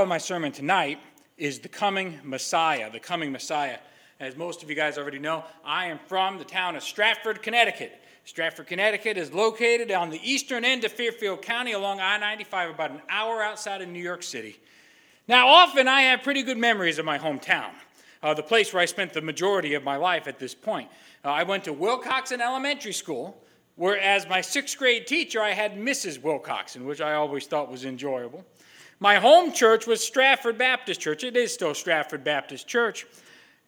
Of my sermon tonight is the coming Messiah, the coming Messiah. As most of you guys already know, I am from the town of Stratford, Connecticut. Stratford, Connecticut is located on the eastern end of Fairfield County along I 95, about an hour outside of New York City. Now, often I have pretty good memories of my hometown, uh, the place where I spent the majority of my life at this point. Uh, I went to Wilcoxson Elementary School, where as my sixth grade teacher, I had Mrs. Wilcoxon, which I always thought was enjoyable. My home church was Stratford Baptist Church. It is still Stratford Baptist Church.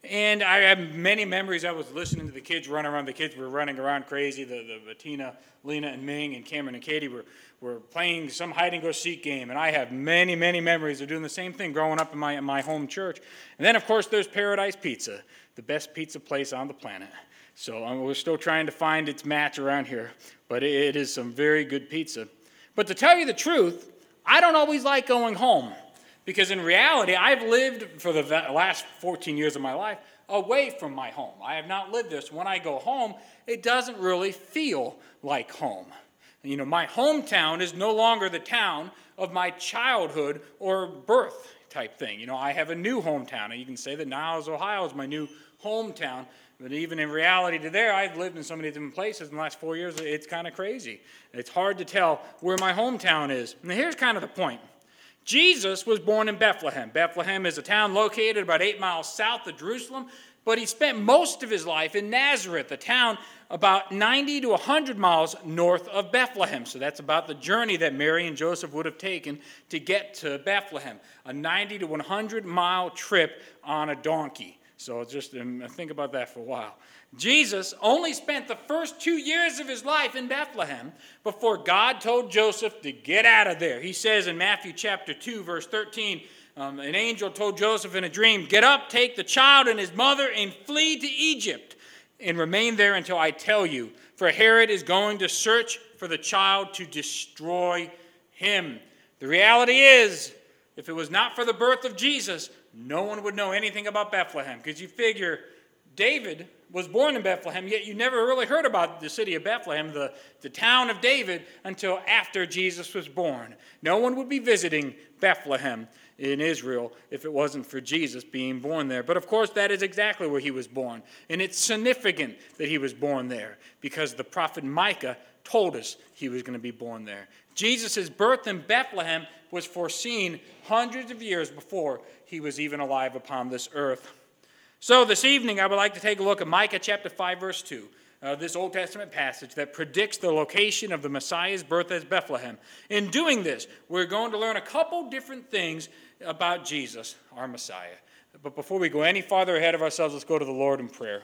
And I have many memories. I was listening to the kids run around. The kids were running around crazy. The, the, the Tina, Lena, and Ming, and Cameron and Katie were, were playing some hide and go seek game. And I have many, many memories of doing the same thing growing up in my, in my home church. And then, of course, there's Paradise Pizza, the best pizza place on the planet. So um, we're still trying to find its match around here. But it is some very good pizza. But to tell you the truth, I don't always like going home because in reality, I've lived for the last 14 years of my life away from my home. I have not lived this. When I go home, it doesn't really feel like home. You know, my hometown is no longer the town of my childhood or birth type thing. You know, I have a new hometown, and you can say that Niles, Ohio is my new hometown. But even in reality to there, I've lived in so many different places in the last four years, it's kind of crazy. It's hard to tell where my hometown is. And here's kind of the point Jesus was born in Bethlehem. Bethlehem is a town located about eight miles south of Jerusalem, but he spent most of his life in Nazareth, a town about 90 to 100 miles north of Bethlehem. So that's about the journey that Mary and Joseph would have taken to get to Bethlehem a 90 to 100 mile trip on a donkey. So just um, think about that for a while. Jesus only spent the first two years of his life in Bethlehem before God told Joseph to get out of there. He says in Matthew chapter 2, verse 13, um, an angel told Joseph in a dream, Get up, take the child and his mother, and flee to Egypt, and remain there until I tell you. For Herod is going to search for the child to destroy him. The reality is, if it was not for the birth of Jesus, no one would know anything about Bethlehem because you figure David was born in Bethlehem, yet you never really heard about the city of Bethlehem, the, the town of David, until after Jesus was born. No one would be visiting Bethlehem in Israel if it wasn't for Jesus being born there. But of course, that is exactly where he was born. And it's significant that he was born there because the prophet Micah told us he was going to be born there. Jesus' birth in Bethlehem was foreseen hundreds of years before he was even alive upon this earth. So, this evening, I would like to take a look at Micah chapter 5, verse 2, uh, this Old Testament passage that predicts the location of the Messiah's birth as Bethlehem. In doing this, we're going to learn a couple different things about Jesus, our Messiah. But before we go any farther ahead of ourselves, let's go to the Lord in prayer.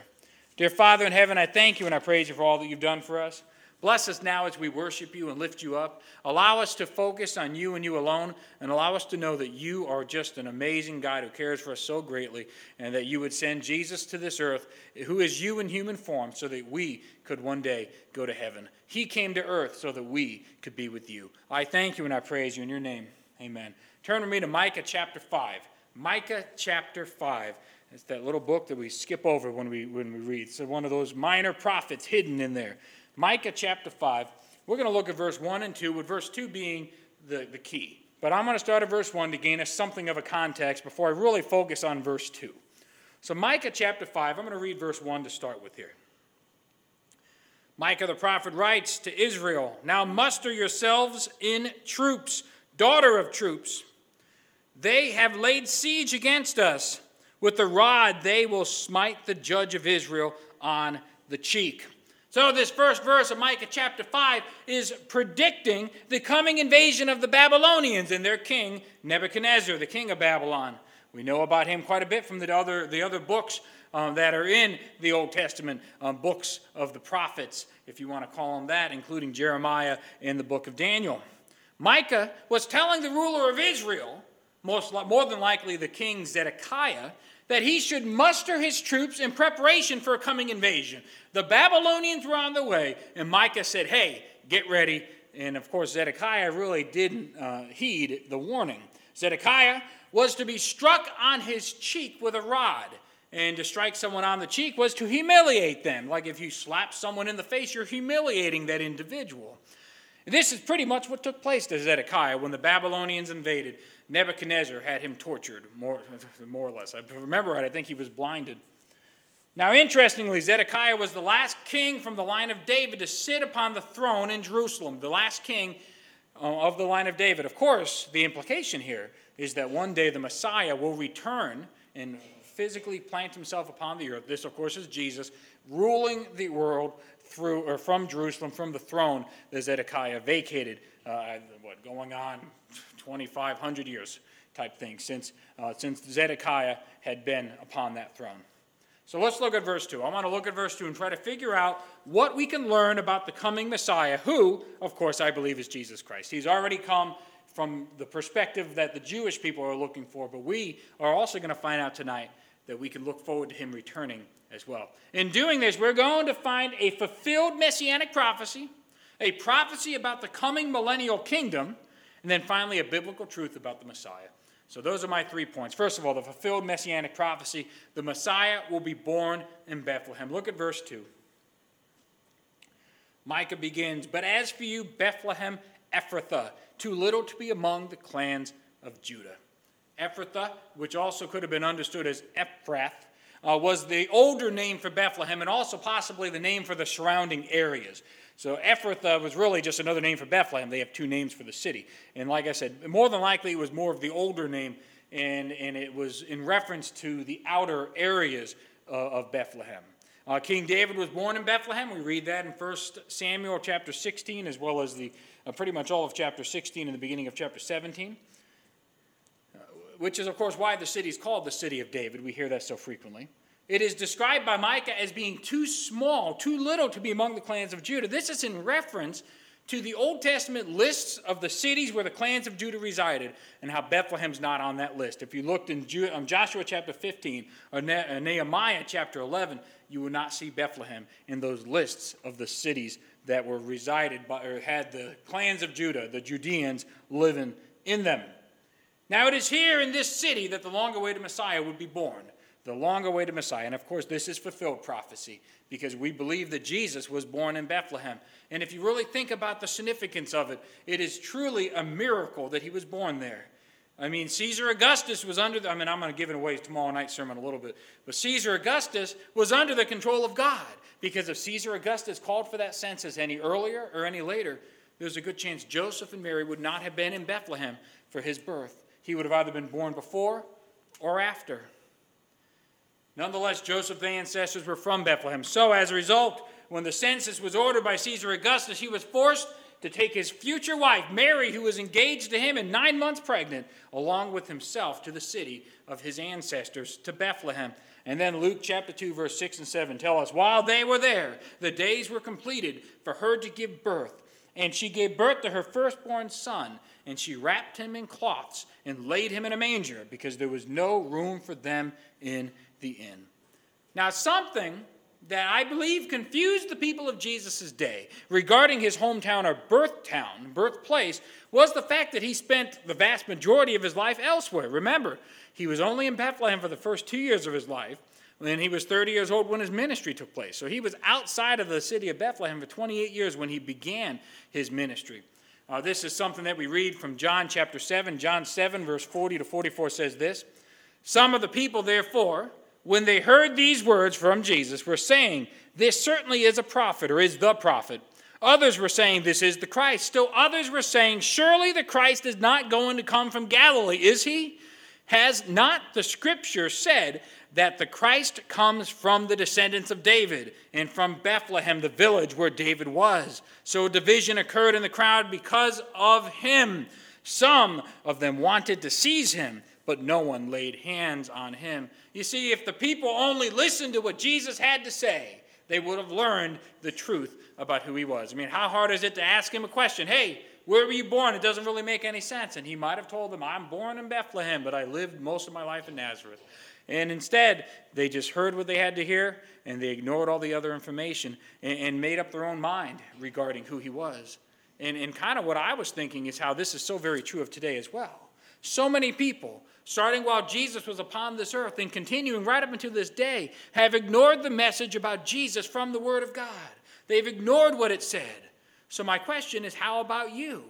Dear Father in heaven, I thank you and I praise you for all that you've done for us. Bless us now as we worship you and lift you up. Allow us to focus on you and you alone, and allow us to know that you are just an amazing God who cares for us so greatly, and that you would send Jesus to this earth, who is you in human form, so that we could one day go to heaven. He came to earth so that we could be with you. I thank you and I praise you in your name. Amen. Turn with me to Micah chapter 5. Micah chapter 5. It's that little book that we skip over when we, when we read. So, one of those minor prophets hidden in there. Micah chapter 5. We're going to look at verse 1 and 2, with verse 2 being the, the key. But I'm going to start at verse 1 to gain us something of a context before I really focus on verse 2. So, Micah chapter 5, I'm going to read verse 1 to start with here. Micah the prophet writes to Israel Now muster yourselves in troops, daughter of troops. They have laid siege against us. With the rod they will smite the judge of Israel on the cheek. So, this first verse of Micah chapter 5 is predicting the coming invasion of the Babylonians and their king, Nebuchadnezzar, the king of Babylon. We know about him quite a bit from the other, the other books um, that are in the Old Testament, um, books of the prophets, if you want to call them that, including Jeremiah and the book of Daniel. Micah was telling the ruler of Israel, most, more than likely the king Zedekiah, that he should muster his troops in preparation for a coming invasion. The Babylonians were on the way, and Micah said, Hey, get ready. And of course, Zedekiah really didn't uh, heed the warning. Zedekiah was to be struck on his cheek with a rod. And to strike someone on the cheek was to humiliate them. Like if you slap someone in the face, you're humiliating that individual. This is pretty much what took place to Zedekiah when the Babylonians invaded. Nebuchadnezzar had him tortured, more, more or less. I remember right, I think he was blinded. Now, interestingly, Zedekiah was the last king from the line of David to sit upon the throne in Jerusalem, the last king uh, of the line of David. Of course, the implication here is that one day the Messiah will return and physically plant himself upon the earth. This, of course, is Jesus ruling the world through or from Jerusalem, from the throne that Zedekiah vacated. Uh, what going on 2,500 years type thing since uh, since Zedekiah had been upon that throne. So let's look at verse 2. I want to look at verse 2 and try to figure out what we can learn about the coming Messiah, who, of course, I believe is Jesus Christ. He's already come from the perspective that the Jewish people are looking for, but we are also going to find out tonight that we can look forward to him returning as well. In doing this, we're going to find a fulfilled messianic prophecy, a prophecy about the coming millennial kingdom, and then finally a biblical truth about the Messiah. So, those are my three points. First of all, the fulfilled messianic prophecy the Messiah will be born in Bethlehem. Look at verse 2. Micah begins, But as for you, Bethlehem Ephrathah, too little to be among the clans of Judah. Ephrathah, which also could have been understood as Ephrath, uh, was the older name for Bethlehem and also possibly the name for the surrounding areas. So Ephrathah was really just another name for Bethlehem. They have two names for the city. And like I said, more than likely it was more of the older name, and, and it was in reference to the outer areas uh, of Bethlehem. Uh, King David was born in Bethlehem. We read that in 1 Samuel chapter 16, as well as the, uh, pretty much all of chapter 16 and the beginning of chapter 17, uh, which is, of course, why the city is called the city of David. We hear that so frequently. It is described by Micah as being too small, too little to be among the clans of Judah. This is in reference to the Old Testament lists of the cities where the clans of Judah resided and how Bethlehem's not on that list. If you looked in um, Joshua chapter 15 or uh, Nehemiah chapter 11, you will not see Bethlehem in those lists of the cities that were resided by or had the clans of Judah, the Judeans, living in them. Now it is here in this city that the long awaited Messiah would be born the long awaited Messiah. And of course, this is fulfilled prophecy because we believe that Jesus was born in Bethlehem. And if you really think about the significance of it, it is truly a miracle that he was born there. I mean, Caesar Augustus was under the, I mean, I'm going to give it away tomorrow night's sermon a little bit, but Caesar Augustus was under the control of God because if Caesar Augustus called for that census any earlier or any later, there's a good chance Joseph and Mary would not have been in Bethlehem for his birth. He would have either been born before or after. Nonetheless, Joseph's ancestors were from Bethlehem. So, as a result, when the census was ordered by Caesar Augustus, he was forced to take his future wife, Mary, who was engaged to him and nine months pregnant, along with himself to the city of his ancestors, to Bethlehem. And then Luke chapter 2, verse 6 and 7 tell us while they were there, the days were completed for her to give birth. And she gave birth to her firstborn son, and she wrapped him in cloths and laid him in a manger because there was no room for them in the inn. Now, something that I believe confused the people of Jesus' day regarding his hometown or birth town, birthplace, was the fact that he spent the vast majority of his life elsewhere. Remember, he was only in Bethlehem for the first two years of his life. Then he was 30 years old when his ministry took place. So he was outside of the city of Bethlehem for 28 years when he began his ministry. Uh, this is something that we read from John chapter 7. John 7, verse 40 to 44 says this Some of the people, therefore, when they heard these words from Jesus, were saying, This certainly is a prophet, or is the prophet. Others were saying, This is the Christ. Still others were saying, Surely the Christ is not going to come from Galilee, is he? Has not the scripture said that the Christ comes from the descendants of David and from Bethlehem, the village where David was? So division occurred in the crowd because of him. Some of them wanted to seize him but no one laid hands on him. You see, if the people only listened to what Jesus had to say, they would have learned the truth about who he was. I mean, how hard is it to ask him a question? Hey, where were you born? It doesn't really make any sense. And he might have told them, I'm born in Bethlehem, but I lived most of my life in Nazareth. And instead, they just heard what they had to hear and they ignored all the other information and, and made up their own mind regarding who he was. And, and kind of what I was thinking is how this is so very true of today as well. So many people, starting while Jesus was upon this earth and continuing right up until this day, have ignored the message about Jesus from the Word of God. They've ignored what it said. So, my question is how about you?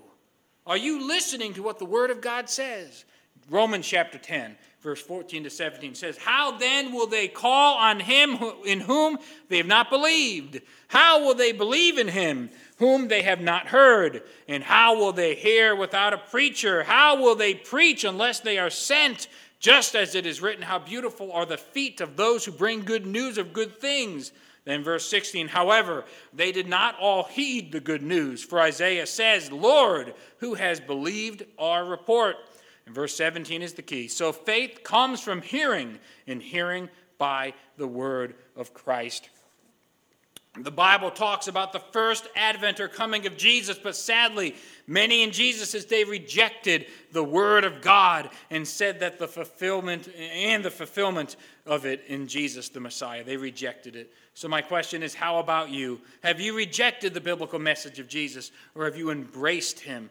Are you listening to what the Word of God says? Romans chapter 10, verse 14 to 17 says, How then will they call on him in whom they have not believed? How will they believe in him whom they have not heard? And how will they hear without a preacher? How will they preach unless they are sent? Just as it is written, How beautiful are the feet of those who bring good news of good things. Then, verse 16, however, they did not all heed the good news, for Isaiah says, Lord, who has believed our report? And verse 17 is the key. So faith comes from hearing, and hearing by the word of Christ. The Bible talks about the first advent or coming of Jesus, but sadly, many in Jesus' day rejected the word of God and said that the fulfillment and the fulfillment of it in Jesus the Messiah, they rejected it. So, my question is how about you? Have you rejected the biblical message of Jesus or have you embraced him?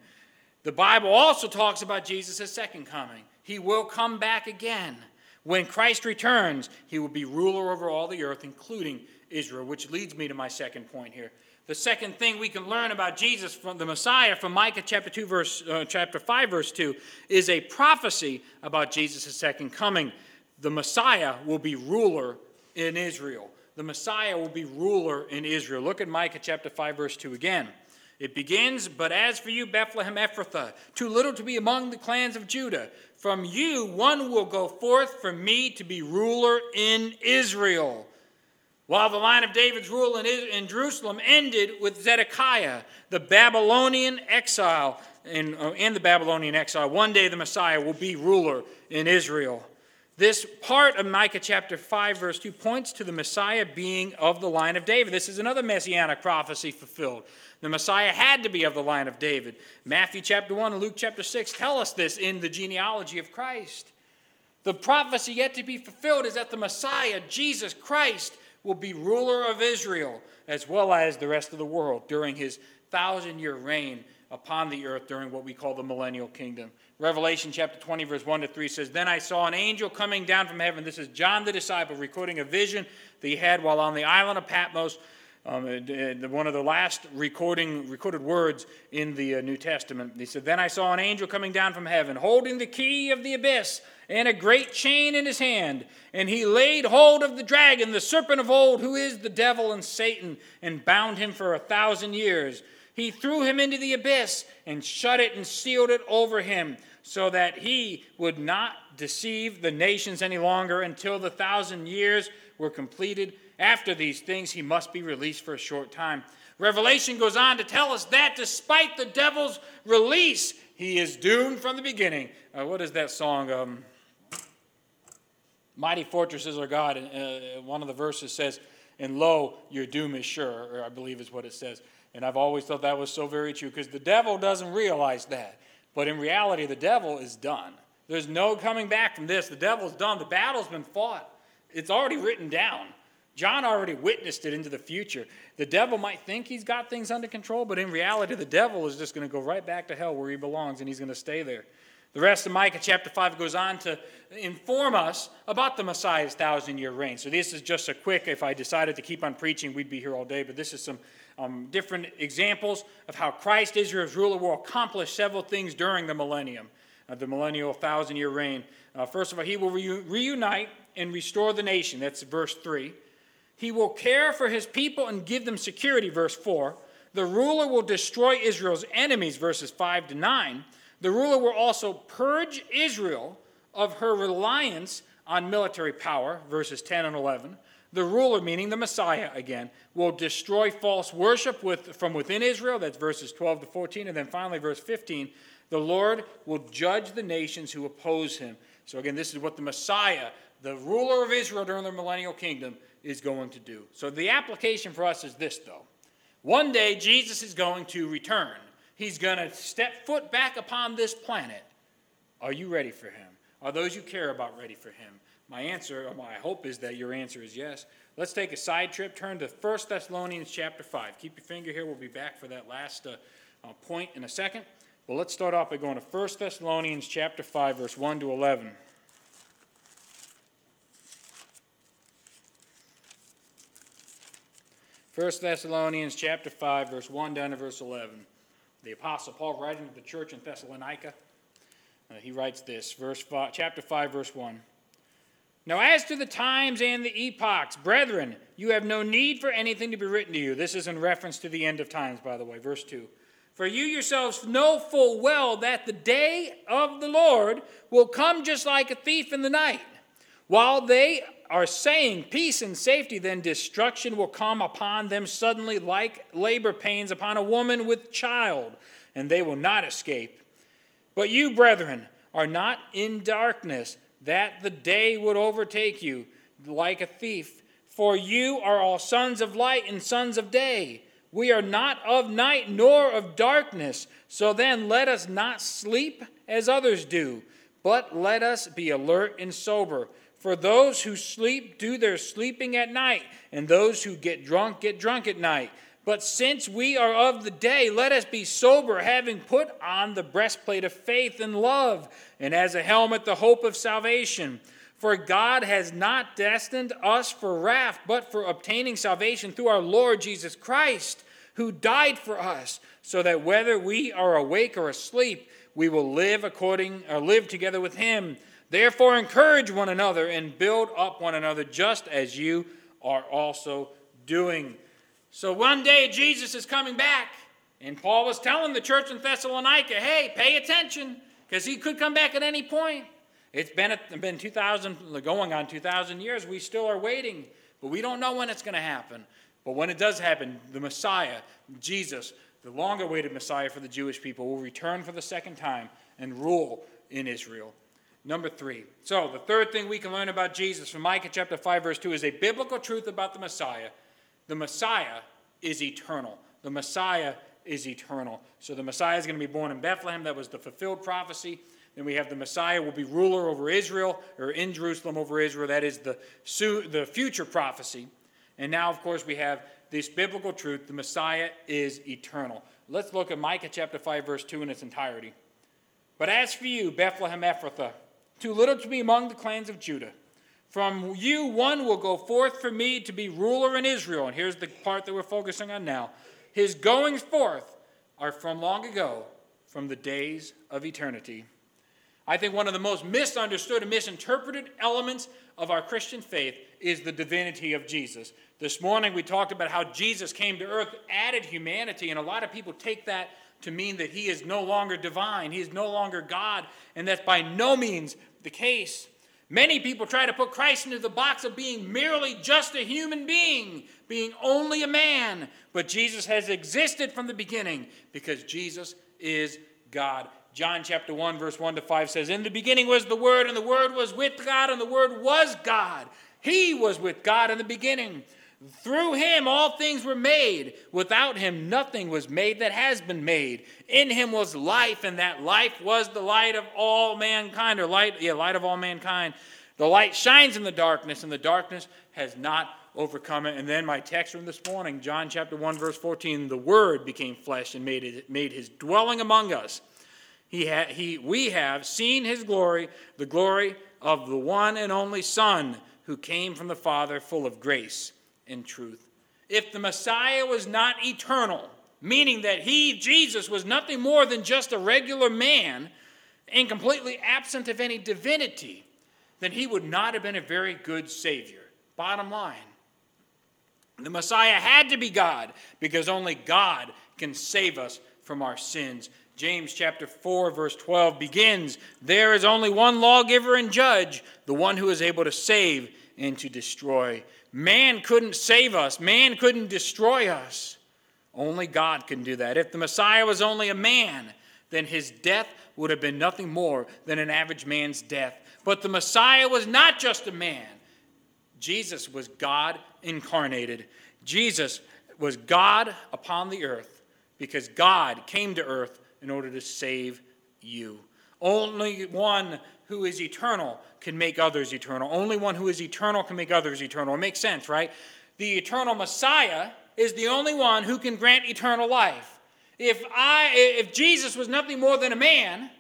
The Bible also talks about Jesus' second coming. He will come back again. When Christ returns, he will be ruler over all the earth, including Israel, which leads me to my second point here. The second thing we can learn about Jesus from the Messiah from Micah chapter 2 verse uh, chapter 5 verse 2 is a prophecy about Jesus' second coming. The Messiah will be ruler in Israel. The Messiah will be ruler in Israel. Look at Micah chapter 5 verse 2 again. It begins, But as for you, Bethlehem Ephrathah, too little to be among the clans of Judah, from you one will go forth for me to be ruler in Israel. While the line of David's rule in, Jerusalem ended with Zedekiah, the Babylonian exile, uh, in the Babylonian exile, one day the Messiah will be ruler in Israel. This part of Micah chapter 5, verse 2 points to the Messiah being of the line of David. This is another messianic prophecy fulfilled. The Messiah had to be of the line of David. Matthew chapter 1 and Luke chapter 6 tell us this in the genealogy of Christ. The prophecy yet to be fulfilled is that the Messiah, Jesus Christ, will be ruler of Israel as well as the rest of the world during his thousand year reign upon the earth during what we call the millennial kingdom. Revelation chapter 20, verse 1 to 3 says, Then I saw an angel coming down from heaven. This is John the disciple recording a vision that he had while on the island of Patmos. Um, one of the last recording, recorded words in the uh, New Testament. He said, Then I saw an angel coming down from heaven, holding the key of the abyss and a great chain in his hand. And he laid hold of the dragon, the serpent of old, who is the devil and Satan, and bound him for a thousand years. He threw him into the abyss and shut it and sealed it over him, so that he would not deceive the nations any longer until the thousand years were completed. After these things, he must be released for a short time. Revelation goes on to tell us that despite the devil's release, he is doomed from the beginning. Uh, what is that song? Um, Mighty fortresses are God. And uh, one of the verses says, And lo, your doom is sure, or I believe is what it says. And I've always thought that was so very true because the devil doesn't realize that. But in reality, the devil is done. There's no coming back from this. The devil's done. The battle's been fought, it's already written down. John already witnessed it into the future. The devil might think he's got things under control, but in reality, the devil is just going to go right back to hell where he belongs and he's going to stay there. The rest of Micah chapter 5 goes on to inform us about the Messiah's thousand year reign. So, this is just a quick, if I decided to keep on preaching, we'd be here all day, but this is some um, different examples of how Christ, Israel's ruler, will accomplish several things during the millennium, uh, the millennial thousand year reign. Uh, first of all, he will re- reunite and restore the nation. That's verse 3. He will care for his people and give them security, verse 4. The ruler will destroy Israel's enemies, verses 5 to 9. The ruler will also purge Israel of her reliance on military power, verses 10 and 11. The ruler, meaning the Messiah again, will destroy false worship with, from within Israel, that's verses 12 to 14. And then finally, verse 15, the Lord will judge the nations who oppose him. So again, this is what the Messiah, the ruler of Israel during the millennial kingdom, is going to do. So the application for us is this, though. One day, Jesus is going to return He's going to step foot back upon this planet. Are you ready for him? Are those you care about ready for him? My answer, or my hope is that your answer is yes. Let's take a side trip. Turn to 1 Thessalonians chapter 5. Keep your finger here. We'll be back for that last uh, uh, point in a second. But let's start off by going to 1 Thessalonians chapter 5, verse 1 to 11. First Thessalonians chapter 5, verse 1 down to verse 11 the Apostle Paul writing to the church in Thessalonica. Uh, he writes this, verse five, chapter 5, verse 1. Now, as to the times and the epochs, brethren, you have no need for anything to be written to you. This is in reference to the end of times, by the way, verse 2. For you yourselves know full well that the day of the Lord will come just like a thief in the night. While they are saying peace and safety, then destruction will come upon them suddenly like labor pains upon a woman with child, and they will not escape. But you, brethren, are not in darkness that the day would overtake you like a thief. For you are all sons of light and sons of day. We are not of night nor of darkness. So then let us not sleep as others do, but let us be alert and sober. For those who sleep do their sleeping at night, and those who get drunk get drunk at night. But since we are of the day, let us be sober, having put on the breastplate of faith and love, and as a helmet, the hope of salvation. For God has not destined us for wrath, but for obtaining salvation through our Lord Jesus Christ, who died for us, so that whether we are awake or asleep, we will live according or live together with him. Therefore encourage one another and build up one another just as you are also doing. So one day Jesus is coming back, and Paul was telling the church in Thessalonica, hey, pay attention, because he could come back at any point. It's been, been 2,000, going on 2,000 years. We still are waiting, but we don't know when it's going to happen. But when it does happen, the Messiah, Jesus, the long awaited Messiah for the Jewish people, will return for the second time and rule in Israel. Number three. So, the third thing we can learn about Jesus from Micah chapter 5, verse 2 is a biblical truth about the Messiah the Messiah is eternal. The Messiah is eternal. So the Messiah is going to be born in Bethlehem. That was the fulfilled prophecy. Then we have the Messiah will be ruler over Israel, or in Jerusalem over Israel. That is the, the future prophecy. And now, of course, we have this biblical truth the Messiah is eternal. Let's look at Micah chapter 5, verse 2 in its entirety. But as for you, Bethlehem Ephrathah, too little to be among the clans of Judah, from you, one will go forth for me to be ruler in Israel. And here's the part that we're focusing on now. His goings forth are from long ago, from the days of eternity. I think one of the most misunderstood and misinterpreted elements of our Christian faith is the divinity of Jesus. This morning we talked about how Jesus came to earth, added humanity, and a lot of people take that to mean that he is no longer divine, he is no longer God, and that's by no means the case. Many people try to put Christ into the box of being merely just a human being, being only a man. But Jesus has existed from the beginning because Jesus is God. John chapter 1, verse 1 to 5 says, In the beginning was the Word, and the Word was with God, and the Word was God. He was with God in the beginning. Through him all things were made. Without him nothing was made that has been made. In him was life, and that life was the light of all mankind, or light, yeah, light of all mankind. The light shines in the darkness, and the darkness has not overcome it. And then my text from this morning, John chapter 1, verse 14, the word became flesh and made, it, made his dwelling among us. He, ha, he, we have seen his glory, the glory of the one and only Son who came from the Father, full of grace in truth. If the Messiah was not eternal, meaning that he, Jesus, was nothing more than just a regular man and completely absent of any divinity, then he would not have been a very good Savior. Bottom line. The Messiah had to be God because only God can save us from our sins. James chapter 4 verse 12 begins, there is only one lawgiver and judge, the one who is able to save and to destroy. Man couldn't save us, man couldn't destroy us. Only God can do that. If the Messiah was only a man, then his death would have been nothing more than an average man's death. But the Messiah was not just a man, Jesus was God incarnated. Jesus was God upon the earth because God came to earth in order to save you. Only one who is eternal can make others eternal. Only one who is eternal can make others eternal. It makes sense, right? The eternal Messiah is the only one who can grant eternal life. If I if Jesus was nothing more than a man,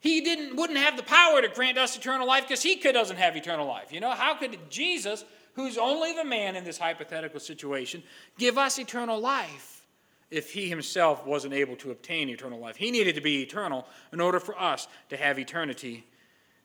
he didn't wouldn't have the power to grant us eternal life because he could, doesn't have eternal life. You know, how could Jesus, who's only the man in this hypothetical situation, give us eternal life? if he himself wasn't able to obtain eternal life. He needed to be eternal in order for us to have eternity.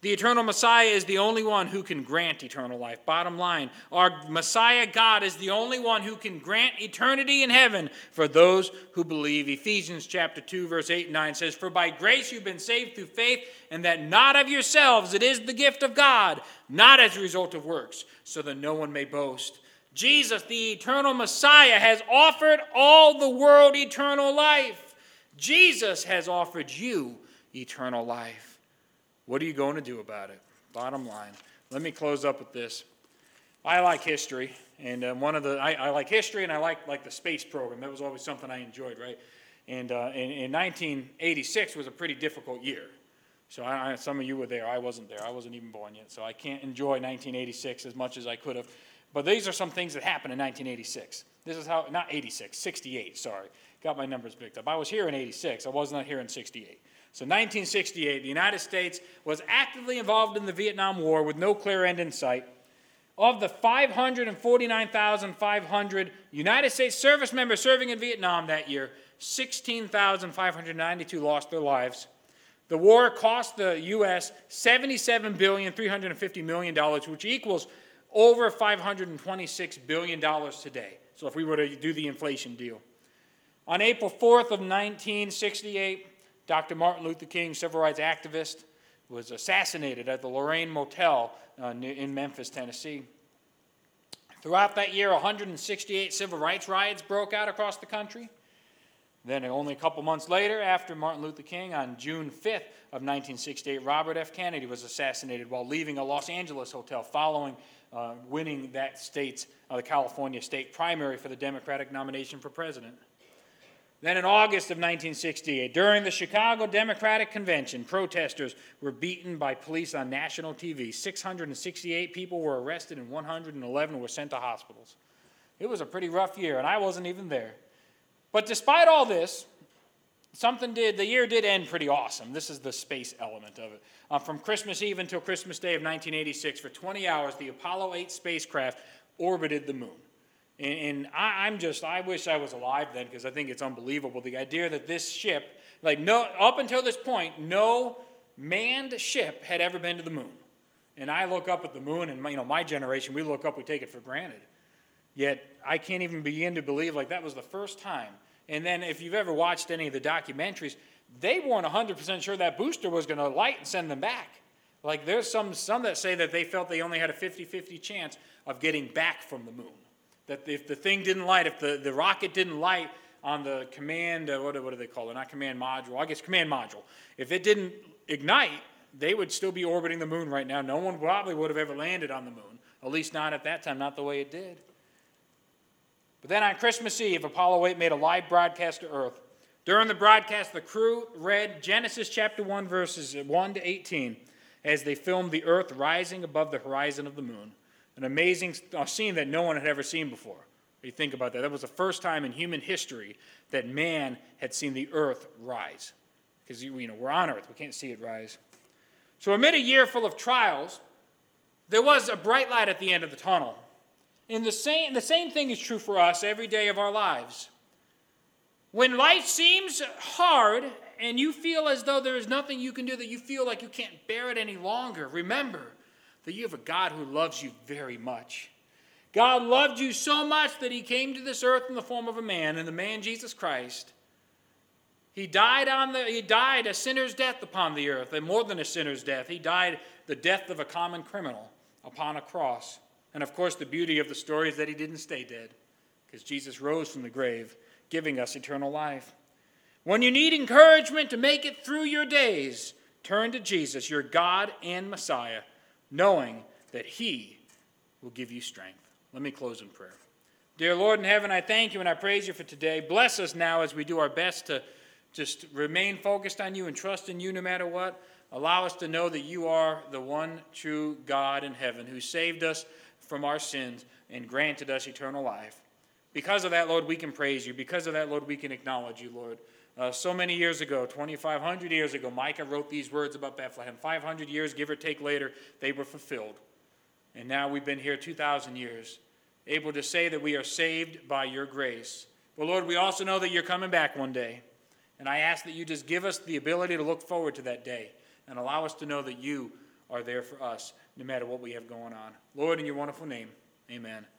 The eternal Messiah is the only one who can grant eternal life. Bottom line, our Messiah God is the only one who can grant eternity in heaven for those who believe. Ephesians chapter 2 verse 8 and 9 says, "For by grace you've been saved through faith, and that not of yourselves, it is the gift of God, not as a result of works, so that no one may boast." Jesus, the eternal Messiah, has offered all the world eternal life. Jesus has offered you eternal life. What are you going to do about it? Bottom line. Let me close up with this. I like history, and uh, one of the I, I, like history, and I like like the space program. That was always something I enjoyed, right? And uh, in, in, 1986 was a pretty difficult year. So I, I, some of you were there. I wasn't there. I wasn't even born yet. So I can't enjoy 1986 as much as I could have. But these are some things that happened in 1986. This is how, not 86, 68, sorry. Got my numbers picked up. I was here in 86. I was not here in 68. So 1968, the United States was actively involved in the Vietnam War with no clear end in sight. Of the 549,500 United States service members serving in Vietnam that year, 16,592 lost their lives. The war cost the U.S. $77,350 million, which equals over $526 billion today. So if we were to do the inflation deal. On April 4th of 1968, Dr. Martin Luther King, civil rights activist, was assassinated at the Lorraine Motel uh, in Memphis, Tennessee. Throughout that year, 168 civil rights riots broke out across the country. Then, only a couple months later, after Martin Luther King, on June 5th of 1968, Robert F. Kennedy was assassinated while leaving a Los Angeles hotel following uh, winning that state's, uh, the California state primary for the Democratic nomination for president. Then in August of 1968, during the Chicago Democratic Convention, protesters were beaten by police on national TV. 668 people were arrested and 111 were sent to hospitals. It was a pretty rough year, and I wasn't even there. But despite all this, something did, the year did end pretty awesome. This is the space element of it. Uh, from Christmas Eve until Christmas Day of 1986, for 20 hours, the Apollo 8 spacecraft orbited the moon. And, and I, am just, I wish I was alive then because I think it's unbelievable. The idea that this ship, like, no, up until this point, no manned ship had ever been to the moon. And I look up at the moon, and my, you know, my generation, we look up, we take it for granted. Yet I can't even begin to believe like that was the first time and then if you've ever watched any of the documentaries, they weren't 100% sure that booster was going to light and send them back. Like there's some, some that say that they felt they only had a 50 50 chance of getting back from the moon. That if the thing didn't light, if the, the rocket didn't light on the command, uh, what, what do they call it? Not command module, I guess command module. If it didn't ignite, they would still be orbiting the moon right now. No one probably would have ever landed on the moon, at least not at that time, not the way it did. But then on Christmas Eve, Apollo 8 made a live broadcast to Earth. During the broadcast, the crew read Genesis chapter 1, verses 1 to 18, as they filmed the Earth rising above the horizon of the moon. An amazing scene that no one had ever seen before. You think about that. That was the first time in human history that man had seen the Earth rise. Because you know, we're on Earth, we can't see it rise. So, amid a year full of trials, there was a bright light at the end of the tunnel. And the same, the same thing is true for us every day of our lives. When life seems hard and you feel as though there is nothing you can do, that you feel like you can't bear it any longer, remember that you have a God who loves you very much. God loved you so much that he came to this earth in the form of a man, and the man Jesus Christ. He died on the he died a sinner's death upon the earth, and more than a sinner's death. He died the death of a common criminal upon a cross. And of course, the beauty of the story is that he didn't stay dead, because Jesus rose from the grave, giving us eternal life. When you need encouragement to make it through your days, turn to Jesus, your God and Messiah, knowing that he will give you strength. Let me close in prayer. Dear Lord in heaven, I thank you and I praise you for today. Bless us now as we do our best to just remain focused on you and trust in you no matter what. Allow us to know that you are the one true God in heaven who saved us from our sins and granted us eternal life. Because of that, Lord, we can praise you. Because of that, Lord, we can acknowledge you, Lord. Uh, so many years ago, 2,500 years ago, Micah wrote these words about Bethlehem. 500 years, give or take later, they were fulfilled. And now we've been here 2,000 years, able to say that we are saved by your grace, But Lord, we also know that you're coming back one day. And I ask that you just give us the ability to look forward to that day and allow us to know that you are there for us no matter what we have going on. Lord, in your wonderful name, amen.